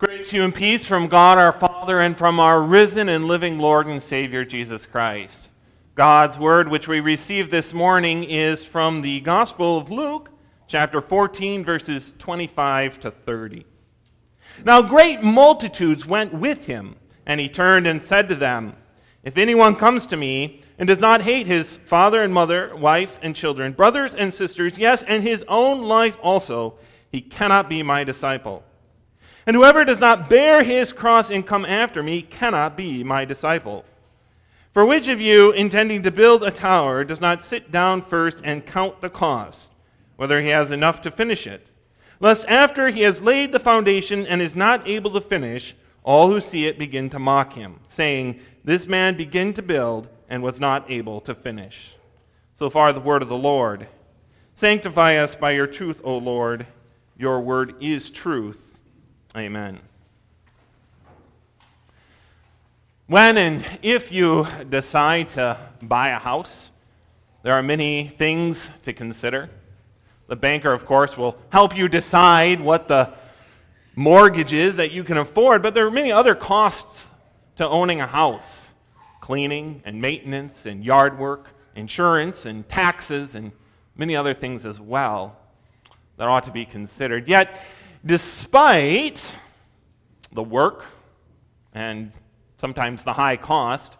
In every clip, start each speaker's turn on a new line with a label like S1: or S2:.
S1: Grace to you and peace from God our Father and from our risen and living Lord and Savior Jesus Christ. God's word, which we received this morning, is from the Gospel of Luke, chapter 14, verses 25 to 30. Now great multitudes went with him, and he turned and said to them, If anyone comes to me and does not hate his father and mother, wife and children, brothers and sisters, yes, and his own life also, he cannot be my disciple. And whoever does not bear his cross and come after me cannot be my disciple. For which of you, intending to build a tower, does not sit down first and count the cost, whether he has enough to finish it? Lest after he has laid the foundation and is not able to finish, all who see it begin to mock him, saying, This man began to build and was not able to finish. So far, the word of the Lord. Sanctify us by your truth, O Lord. Your word is truth. Amen. When and if you decide to buy a house, there are many things to consider. The banker, of course, will help you decide what the mortgage is that you can afford, but there are many other costs to owning a house cleaning and maintenance and yard work, insurance and taxes, and many other things as well that ought to be considered. Yet, despite the work and sometimes the high cost,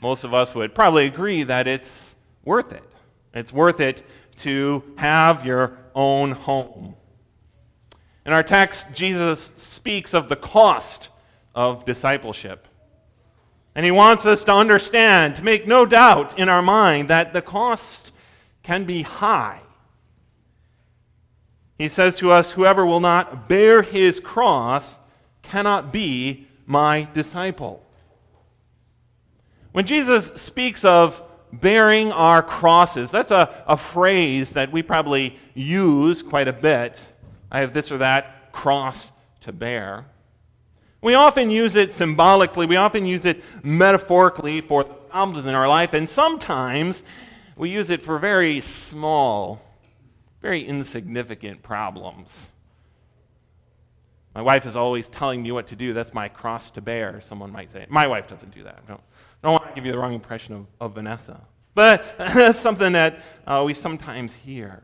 S1: most of us would probably agree that it's worth it. It's worth it to have your own home. In our text, Jesus speaks of the cost of discipleship. And he wants us to understand, to make no doubt in our mind, that the cost can be high. He says to us, Whoever will not bear his cross cannot be my disciple. When Jesus speaks of bearing our crosses, that's a, a phrase that we probably use quite a bit. I have this or that cross to bear. We often use it symbolically, we often use it metaphorically for problems in our life, and sometimes we use it for very small very insignificant problems. My wife is always telling me what to do. That's my cross to bear, someone might say. My wife doesn't do that. I don't, I don't want to give you the wrong impression of, of Vanessa. But that's something that uh, we sometimes hear.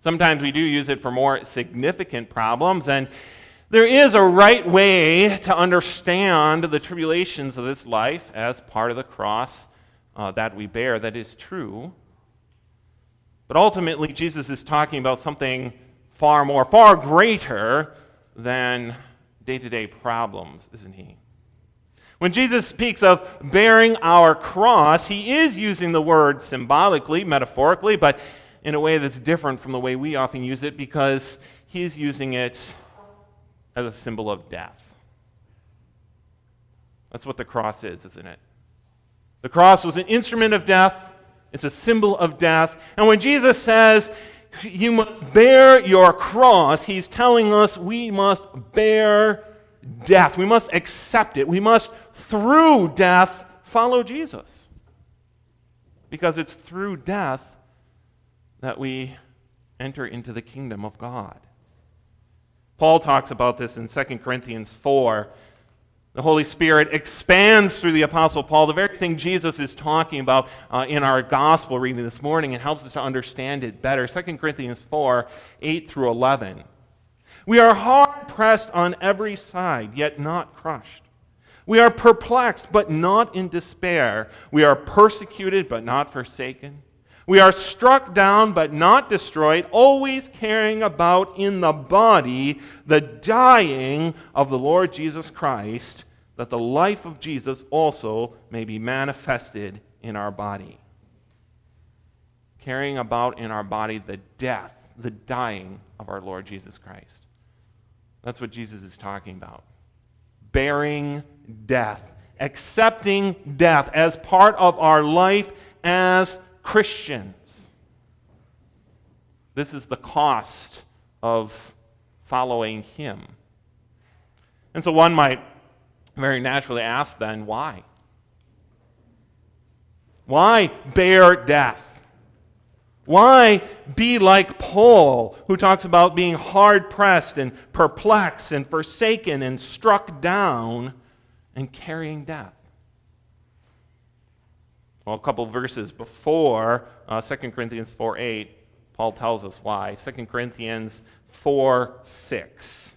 S1: Sometimes we do use it for more significant problems, and there is a right way to understand the tribulations of this life as part of the cross uh, that we bear that is true. But ultimately, Jesus is talking about something far more, far greater than day to day problems, isn't he? When Jesus speaks of bearing our cross, he is using the word symbolically, metaphorically, but in a way that's different from the way we often use it because he's using it as a symbol of death. That's what the cross is, isn't it? The cross was an instrument of death it's a symbol of death. And when Jesus says, you must bear your cross, he's telling us we must bear death. We must accept it. We must, through death, follow Jesus. Because it's through death that we enter into the kingdom of God. Paul talks about this in 2 Corinthians 4 the Holy Spirit expands through the Apostle Paul the very thing Jesus is talking about uh, in our gospel reading this morning and helps us to understand it better. 2 Corinthians 4 8 through 11. We are hard pressed on every side, yet not crushed. We are perplexed, but not in despair. We are persecuted, but not forsaken. We are struck down, but not destroyed, always carrying about in the body the dying of the Lord Jesus Christ that the life of Jesus also may be manifested in our body. Carrying about in our body the death, the dying of our Lord Jesus Christ. That's what Jesus is talking about. Bearing death, accepting death as part of our life as Christians. This is the cost of following Him. And so one might very naturally ask then, why? Why bear death? Why be like Paul, who talks about being hard pressed and perplexed and forsaken and struck down and carrying death? Well, a couple verses before uh, 2 Corinthians 4 8, Paul tells us why. 2 Corinthians 4 6.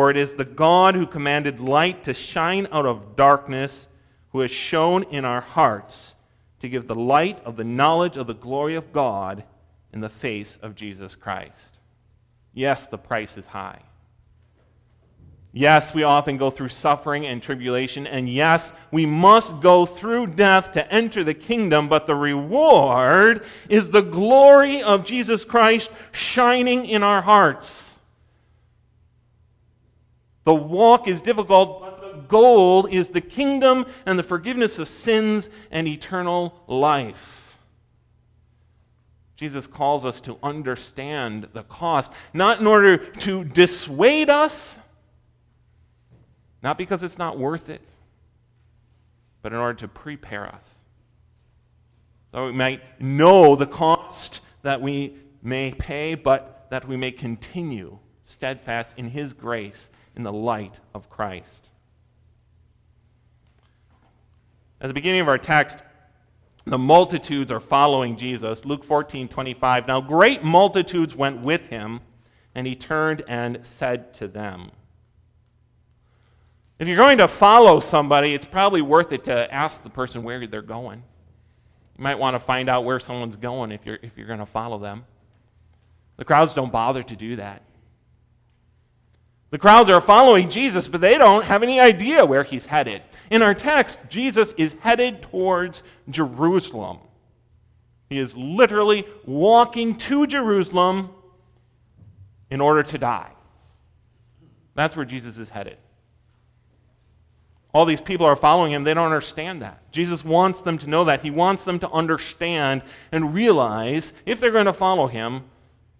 S1: For it is the God who commanded light to shine out of darkness, who has shown in our hearts to give the light of the knowledge of the glory of God in the face of Jesus Christ. Yes, the price is high. Yes, we often go through suffering and tribulation, and yes, we must go through death to enter the kingdom, but the reward is the glory of Jesus Christ shining in our hearts. The walk is difficult, but the goal is the kingdom and the forgiveness of sins and eternal life. Jesus calls us to understand the cost, not in order to dissuade us, not because it's not worth it, but in order to prepare us. So we might know the cost that we may pay, but that we may continue steadfast in His grace in the light of Christ. At the beginning of our text, the multitudes are following Jesus. Luke 14, 25. Now great multitudes went with him, and he turned and said to them. If you're going to follow somebody, it's probably worth it to ask the person where they're going. You might want to find out where someone's going if you're, if you're going to follow them. The crowds don't bother to do that. The crowds are following Jesus, but they don't have any idea where he's headed. In our text, Jesus is headed towards Jerusalem. He is literally walking to Jerusalem in order to die. That's where Jesus is headed. All these people are following him. They don't understand that. Jesus wants them to know that. He wants them to understand and realize, if they're going to follow him,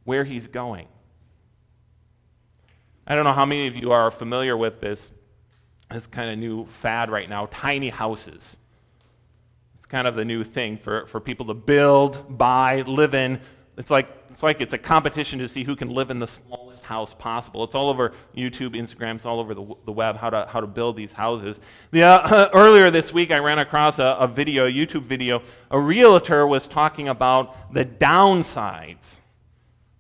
S1: where he's going. I don't know how many of you are familiar with this, this kind of new fad right now tiny houses. It's kind of the new thing for, for people to build, buy, live in. It's like, it's like it's a competition to see who can live in the smallest house possible. It's all over YouTube, Instagram, it's all over the, the web how to, how to build these houses. The, uh, earlier this week, I ran across a, a video, a YouTube video. A realtor was talking about the downsides.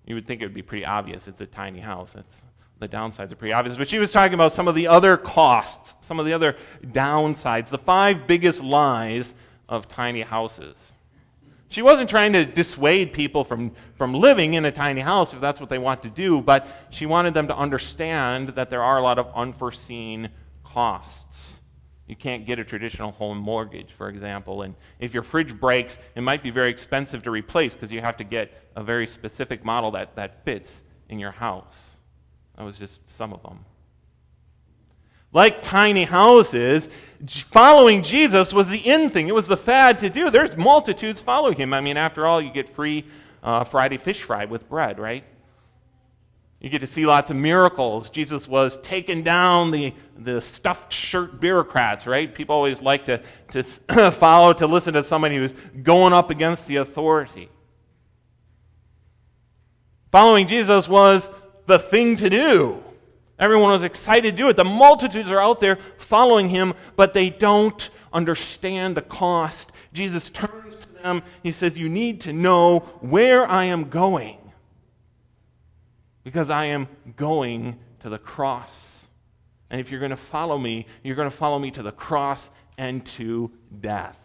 S1: You would think it would be pretty obvious. It's a tiny house. It's the downsides are pretty obvious, but she was talking about some of the other costs, some of the other downsides, the five biggest lies of tiny houses. She wasn't trying to dissuade people from, from living in a tiny house if that's what they want to do, but she wanted them to understand that there are a lot of unforeseen costs. You can't get a traditional home mortgage, for example, and if your fridge breaks, it might be very expensive to replace because you have to get a very specific model that, that fits in your house. That was just some of them. Like tiny houses, following Jesus was the in thing. It was the fad to do. There's multitudes following him. I mean, after all, you get free uh, Friday fish fry with bread, right? You get to see lots of miracles. Jesus was taking down the, the stuffed shirt bureaucrats, right? People always like to, to follow, to listen to somebody who's going up against the authority. Following Jesus was the thing to do. Everyone was excited to do it. The multitudes are out there following him, but they don't understand the cost. Jesus turns to them. He says, You need to know where I am going because I am going to the cross. And if you're going to follow me, you're going to follow me to the cross and to death.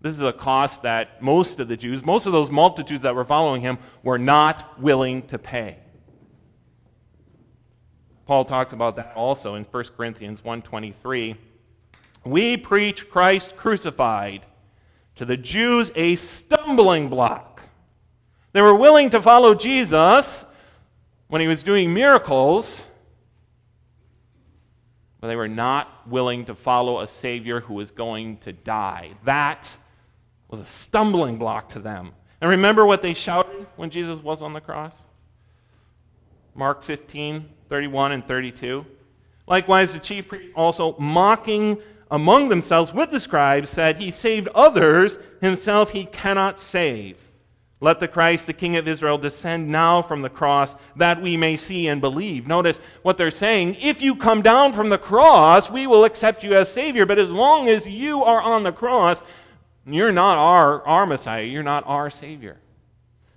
S1: This is a cost that most of the Jews, most of those multitudes that were following him, were not willing to pay. Paul talks about that also in 1 Corinthians 1:23. We preach Christ crucified, to the Jews a stumbling block. They were willing to follow Jesus when he was doing miracles, but they were not willing to follow a Savior who was going to die. That was a stumbling block to them. And remember what they shouted when Jesus was on the cross? Mark 15, 31 and 32. Likewise, the chief priests also mocking among themselves with the scribes said, He saved others, himself he cannot save. Let the Christ, the King of Israel, descend now from the cross that we may see and believe. Notice what they're saying. If you come down from the cross, we will accept you as Savior. But as long as you are on the cross, you're not our, our Messiah. You're not our Savior.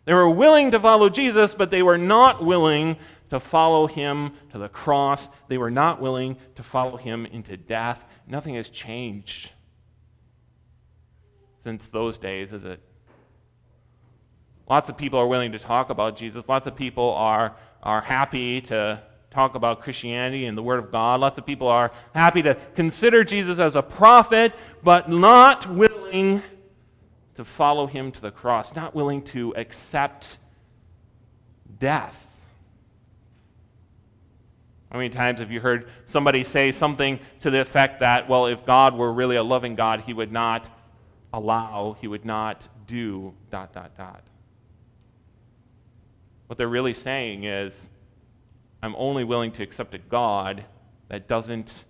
S1: They were willing to follow Jesus, but they were not willing to follow him to the cross. They were not willing to follow him into death. Nothing has changed since those days, is it? Lots of people are willing to talk about Jesus. Lots of people are, are happy to talk about Christianity and the Word of God. Lots of people are happy to consider Jesus as a prophet, but not willing to follow him to the cross, not willing to accept death. How many times have you heard somebody say something to the effect that, well, if God were really a loving God, he would not allow, he would not do, dot, dot, dot. What they're really saying is, I'm only willing to accept a God that doesn't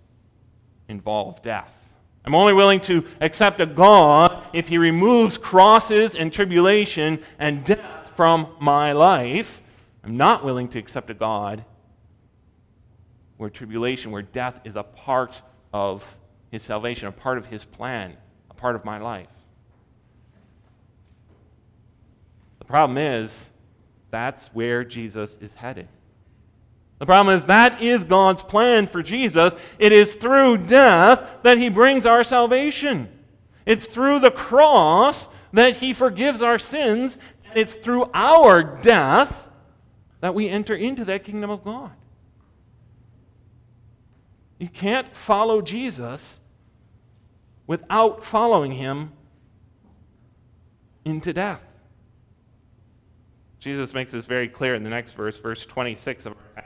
S1: involve death. I'm only willing to accept a God if he removes crosses and tribulation and death from my life. I'm not willing to accept a God where tribulation, where death is a part of his salvation, a part of his plan, a part of my life. The problem is, that's where Jesus is headed. The problem is that is God's plan for Jesus. It is through death that he brings our salvation. It's through the cross that he forgives our sins, and it's through our death that we enter into that kingdom of God. You can't follow Jesus without following him into death. Jesus makes this very clear in the next verse, verse 26 of our.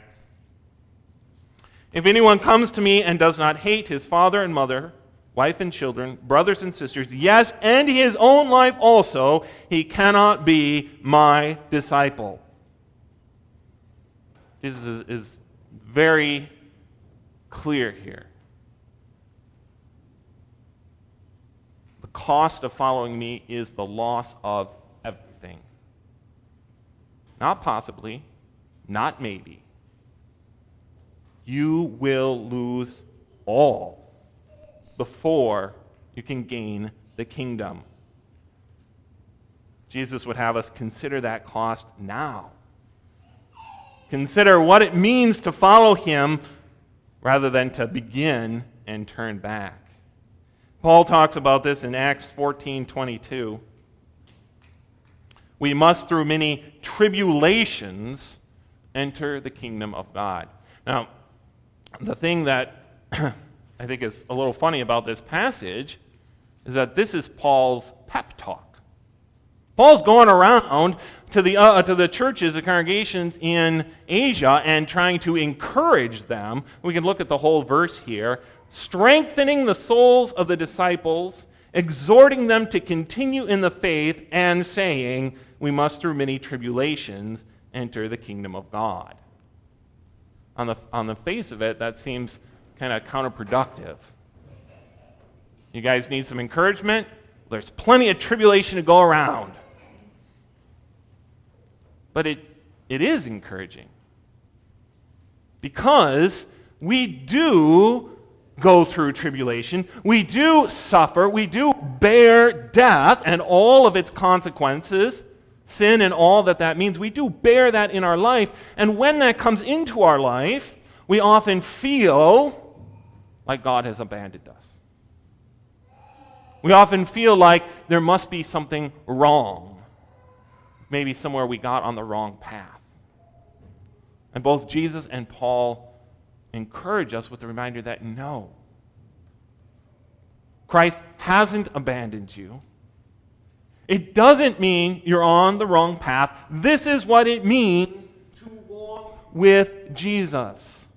S1: If anyone comes to me and does not hate his father and mother, wife and children, brothers and sisters, yes, and his own life also, he cannot be my disciple. Jesus is, is very clear here. The cost of following me is the loss of everything. Not possibly, not maybe. You will lose all before you can gain the kingdom. Jesus would have us consider that cost now. Consider what it means to follow him rather than to begin and turn back. Paul talks about this in Acts 14:22. We must through many tribulations enter the kingdom of God. Now, the thing that I think is a little funny about this passage is that this is Paul's pep talk. Paul's going around to the, uh, to the churches, the congregations in Asia, and trying to encourage them. We can look at the whole verse here. Strengthening the souls of the disciples, exhorting them to continue in the faith, and saying, We must through many tribulations enter the kingdom of God. On the, on the face of it, that seems kind of counterproductive. You guys need some encouragement? There's plenty of tribulation to go around. But it, it is encouraging because we do go through tribulation. We do suffer. We do bear death and all of its consequences, sin and all that that means. We do bear that in our life. And when that comes into our life, we often feel like God has abandoned us. We often feel like there must be something wrong maybe somewhere we got on the wrong path. And both Jesus and Paul encourage us with the reminder that no, Christ hasn't abandoned you. It doesn't mean you're on the wrong path. This is what it means to walk with Jesus.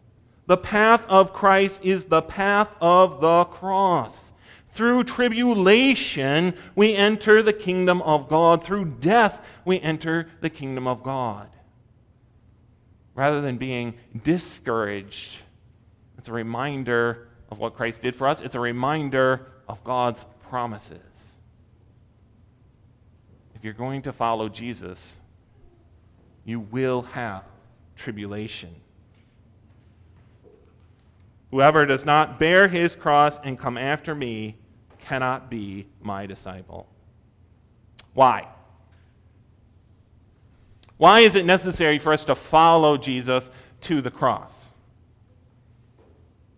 S1: The path of Christ is the path of the cross. Through tribulation, we enter the kingdom of God. Through death, we enter the kingdom of God. Rather than being discouraged, it's a reminder of what Christ did for us, it's a reminder of God's promises. If you're going to follow Jesus, you will have tribulation. Whoever does not bear his cross and come after me cannot be my disciple. Why? Why is it necessary for us to follow Jesus to the cross?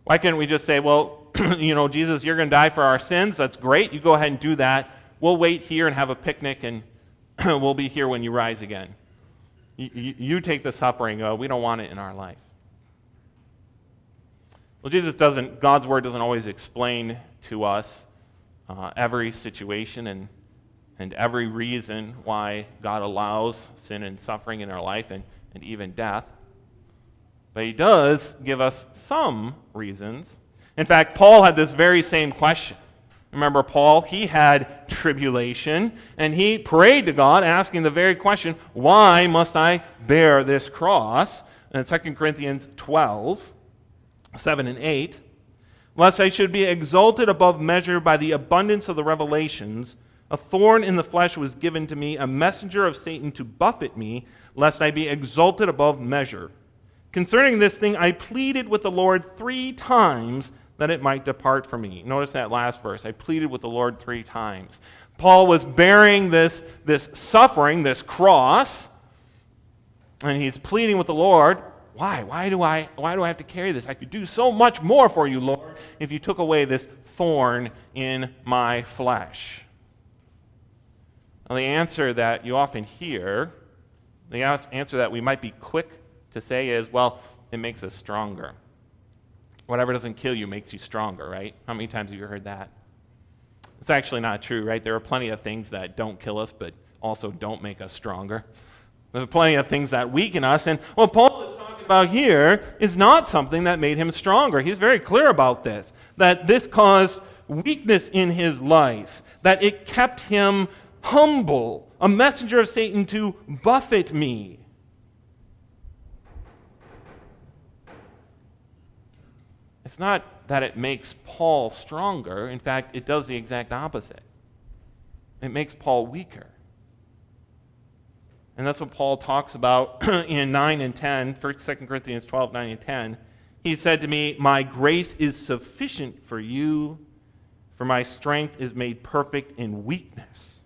S1: Why can't we just say, well, you know, Jesus, you're going to die for our sins. That's great. You go ahead and do that. We'll wait here and have a picnic, and we'll be here when you rise again. You, you, you take the suffering. Uh, we don't want it in our life. Well, Jesus doesn't, God's word doesn't always explain to us uh, every situation and, and every reason why God allows sin and suffering in our life and, and even death. But he does give us some reasons. In fact, Paul had this very same question. Remember, Paul, he had tribulation, and he prayed to God, asking the very question, Why must I bear this cross? In 2 Corinthians 12, 7 and 8, lest I should be exalted above measure by the abundance of the revelations. A thorn in the flesh was given to me, a messenger of Satan to buffet me, lest I be exalted above measure. Concerning this thing, I pleaded with the Lord three times that it might depart from me. Notice that last verse. I pleaded with the Lord three times. Paul was bearing this, this suffering, this cross, and he's pleading with the Lord why? Why do, I, why do I have to carry this? I could do so much more for you, Lord, if you took away this thorn in my flesh. Now, the answer that you often hear, the answer that we might be quick to say is, well, it makes us stronger. Whatever doesn't kill you makes you stronger, right? How many times have you heard that? It's actually not true, right? There are plenty of things that don't kill us, but also don't make us stronger. There are plenty of things that weaken us. And what Paul is talking about here is not something that made him stronger. He's very clear about this that this caused weakness in his life, that it kept him humble, a messenger of Satan to buffet me. It's not that it makes Paul stronger. In fact, it does the exact opposite. It makes Paul weaker. And that's what Paul talks about in 9 and 10, 1, 2 Corinthians 12, 9 and 10. He said to me, My grace is sufficient for you, for my strength is made perfect in weakness.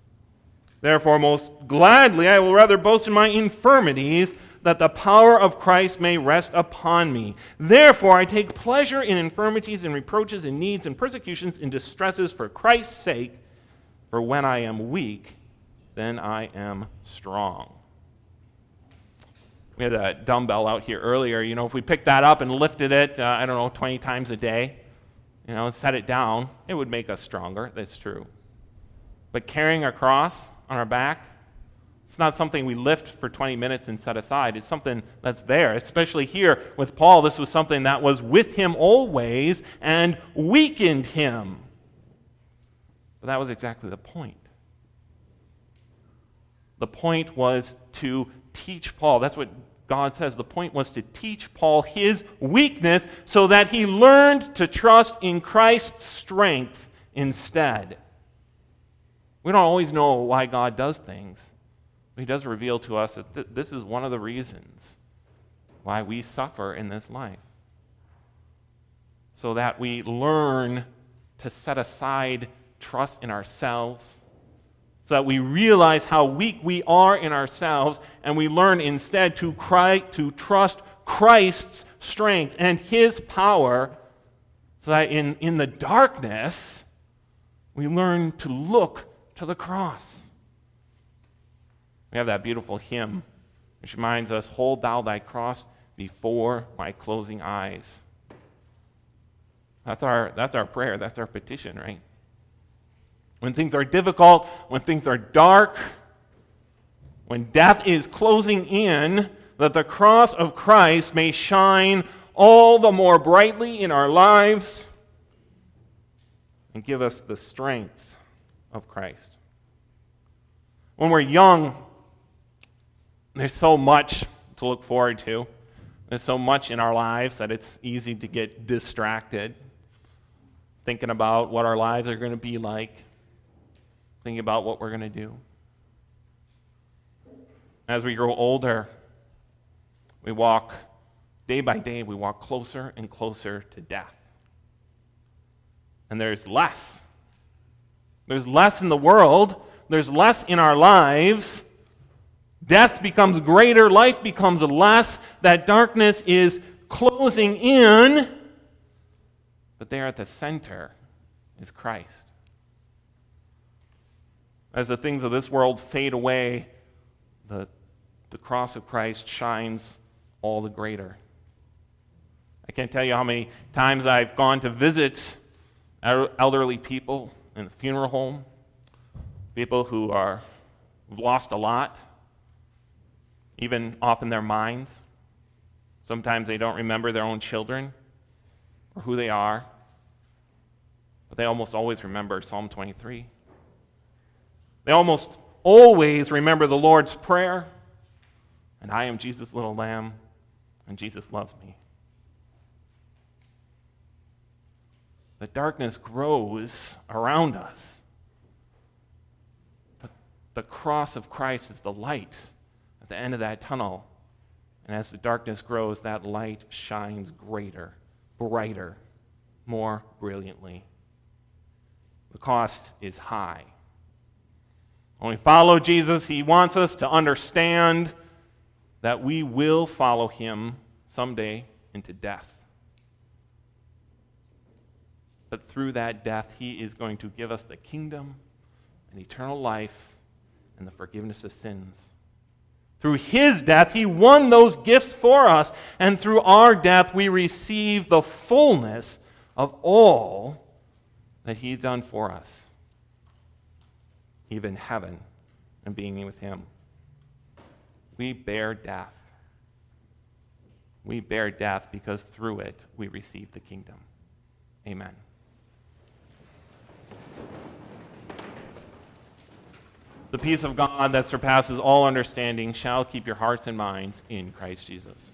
S1: Therefore, most gladly, I will rather boast in my infirmities, that the power of Christ may rest upon me. Therefore, I take pleasure in infirmities and reproaches and needs and persecutions and distresses for Christ's sake, for when I am weak, then I am strong we had a dumbbell out here earlier. You know, if we picked that up and lifted it, uh, I don't know, 20 times a day, you know, and set it down, it would make us stronger. That's true. But carrying our cross on our back, it's not something we lift for 20 minutes and set aside. It's something that's there. Especially here with Paul, this was something that was with him always and weakened him. But that was exactly the point. The point was to teach Paul. That's what God says. The point was to teach Paul his weakness so that he learned to trust in Christ's strength instead. We don't always know why God does things, he does reveal to us that th- this is one of the reasons why we suffer in this life. So that we learn to set aside trust in ourselves so that we realize how weak we are in ourselves and we learn instead to cry to trust Christ's strength and his power so that in, in the darkness we learn to look to the cross. We have that beautiful hymn which reminds us, Hold thou thy cross before my closing eyes. That's our, that's our prayer. That's our petition, right? when things are difficult, when things are dark, when death is closing in, that the cross of Christ may shine all the more brightly in our lives and give us the strength of Christ. When we're young, there's so much to look forward to. There's so much in our lives that it's easy to get distracted. thinking about what our lives are going to be like, thinking about what we're going to do. As we grow older, we walk, day by day, we walk closer and closer to death. And there's less. There's less in the world, there's less in our lives. Death becomes greater, life becomes less. That darkness is closing in. But there at the center is Christ. As the things of this world fade away, the, the cross of Christ shines all the greater. I can't tell you how many times I've gone to visit elderly people in the funeral home, people who are who've lost a lot, even often their minds. Sometimes they don't remember their own children or who they are, but they almost always remember Psalm 23. They almost always remember the Lord's Prayer, and I am Jesus' little lamb, and Jesus loves me. The darkness grows around us. But the cross of Christ is the light at the end of that tunnel. And as the darkness grows, that light shines greater, brighter, more brilliantly. The cost is high. When we follow Jesus, he wants us to understand that we will follow him someday into death. But through that death, he is going to give us the kingdom and eternal life and the forgiveness of sins. Through his death, he won those gifts for us. And through our death, we receive the fullness of all that he's done for us, even heaven and being with him. We bear death. We bear death because through it we receive the kingdom. Amen. The peace of God that surpasses all understanding shall keep your hearts and minds in Christ Jesus.